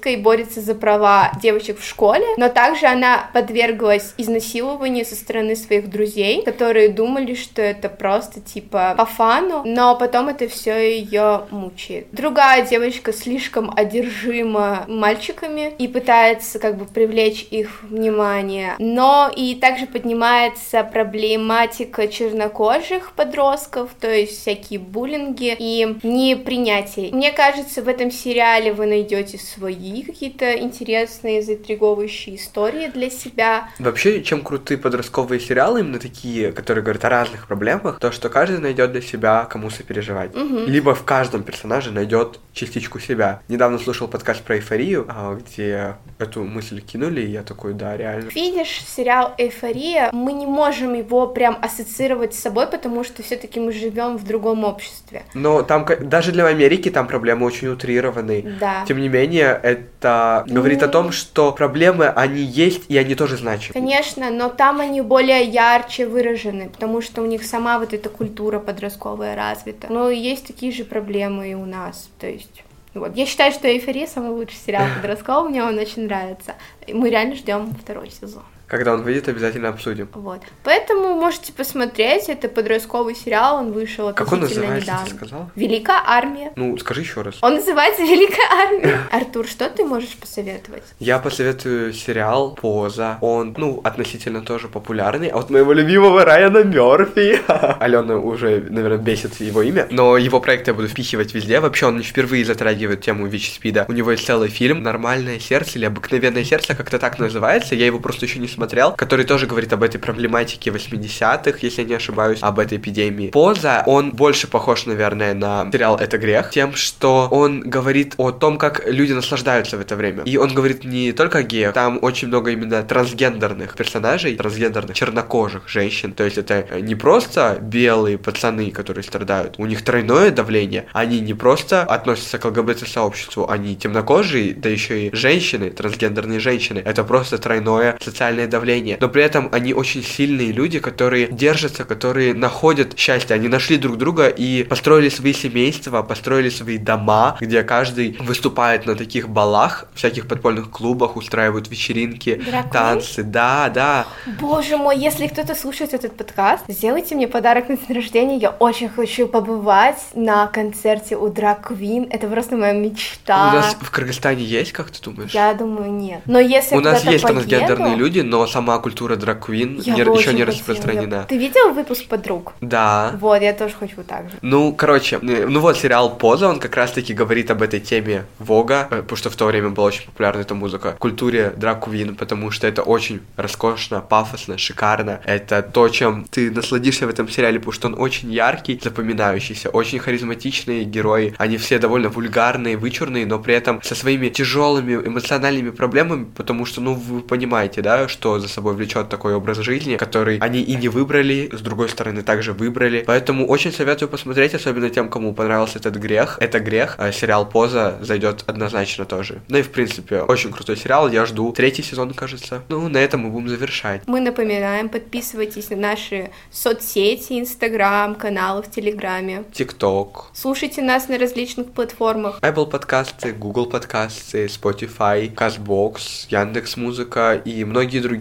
и борется за права девочек в школе, но также она подверглась изнасилованию со стороны своих друзей, которые думали, что это просто типа по фану, но потом это все ее мучает. Другая девочка слишком одержима мальчиками и пытается как бы привлечь их внимание, но и также поднимается проблематика чернокожих подростков, то есть всякие буллинги и непринятие. Мне кажется, в этом сериале вы найдете свои какие-то интересные, заинтриговывающие истории для себя.
Вообще, чем крутые подростковые сериалы, именно такие, которые говорят о разных проблемах, то, что каждый найдет для себя, кому сопереживать. Либо в каждом персонаже найдет частичку себя. Недавно слушал подкаст про эйфорию, а, где эту мысль кинули, и я такой, да, реально.
Видишь, сериал «Эйфория», мы не можем его прям ассоциировать с собой, потому что все-таки мы живем в другом обществе.
Но там, даже для Америки, там проблемы очень утрированы.
Да.
Тем не менее, это говорит о том, что проблемы, они есть, и они тоже значимы.
Конечно, но там они более ярче выражены, потому что у них сама вот эта культура подростковая развита. Но есть такие же проблемы и у нас, то есть... Вот. Я считаю, что «Эйфория» самый лучший сериал подростковый, мне он очень нравится. И мы реально ждем второй сезон.
Когда он выйдет, обязательно обсудим.
Вот. Поэтому можете посмотреть, это подростковый сериал, он вышел
Как он
относительно
называется,
недавно.
ты сказал?
Великая армия.
Ну, скажи еще раз.
Он называется Великая армия. Артур, что ты можешь посоветовать?
Я посоветую сериал «Поза». Он, ну, относительно тоже популярный. А вот моего любимого Райана Мерфи. Алена уже, наверное, бесит его имя. Но его проект я буду впихивать везде. Вообще, он не впервые затрагивает тему ВИЧ-СПИДа. У него есть целый фильм «Нормальное сердце» или «Обыкновенное сердце», как-то так называется. Я его просто еще не смотрел. Который тоже говорит об этой проблематике 80-х, если я не ошибаюсь, об этой эпидемии. «Поза», он больше похож, наверное, на сериал «Это грех», тем, что он говорит о том, как люди наслаждаются в это время. И он говорит не только о геях, там очень много именно трансгендерных персонажей, трансгендерных чернокожих женщин. То есть это не просто белые пацаны, которые страдают, у них тройное давление. Они не просто относятся к ЛГБТ-сообществу, они темнокожие, да еще и женщины, трансгендерные женщины. Это просто тройное социальное давление. Но при этом они очень сильные люди, которые держатся, которые находят счастье. Они нашли друг друга и построили свои семейства, построили свои дома, где каждый выступает на таких балах, всяких подпольных клубах, устраивают вечеринки,
Дракон?
танцы. Да, да.
Боже мой, если кто-то слушает этот подкаст, сделайте мне подарок на день рождения. Я очень хочу побывать на концерте у Драг Квин. Это просто моя мечта.
У нас в Кыргызстане есть, как ты думаешь?
Я думаю, нет. Но если
У нас есть
поеду,
трансгендерные люди, но сама культура драг-квин
я
не- еще не распространена.
Ты видел выпуск подруг?
Да.
Вот, я тоже хочу так же.
Ну, короче, э, ну вот сериал Поза, он как раз-таки говорит об этой теме Вога, э, потому что в то время была очень популярна эта музыка, культуре драг-квин, потому что это очень роскошно, пафосно, шикарно. Это то, чем ты насладишься в этом сериале, потому что он очень яркий, запоминающийся, очень харизматичные герои. Они все довольно вульгарные, вычурные, но при этом со своими тяжелыми эмоциональными проблемами, потому что, ну, вы понимаете, да, что что за собой влечет такой образ жизни, который они и не выбрали, с другой стороны также выбрали. Поэтому очень советую посмотреть, особенно тем, кому понравился этот грех. Это грех. А сериал Поза зайдет однозначно тоже. Ну и в принципе, очень крутой сериал. Я жду третий сезон, кажется. Ну, на этом мы будем завершать.
Мы напоминаем, подписывайтесь на наши соцсети, Инстаграм, каналы в Телеграме.
ТикТок.
Слушайте нас на различных платформах.
Apple подкасты, Google подкасты, Spotify, CastBox, Яндекс Музыка и многие другие.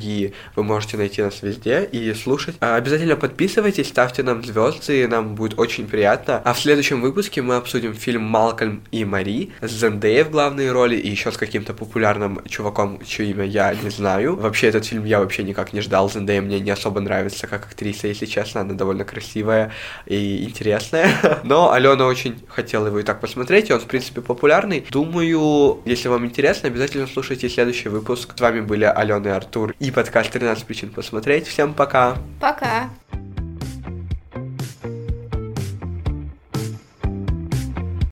Вы можете найти нас везде и слушать. А, обязательно подписывайтесь, ставьте нам звезды, нам будет очень приятно. А в следующем выпуске мы обсудим фильм «Малкольм и Мари» с Зендеей в главной роли и еще с каким-то популярным чуваком, чье имя я не знаю. Вообще этот фильм я вообще никак не ждал. Зендея мне не особо нравится как актриса, если честно. Она довольно красивая и интересная. Но Алена очень хотела его и так посмотреть, и он, в принципе, популярный. Думаю, если вам интересно, обязательно слушайте следующий выпуск. С вами были Алена и Артур и подкаст 13 причин посмотреть. Всем пока!
Пока!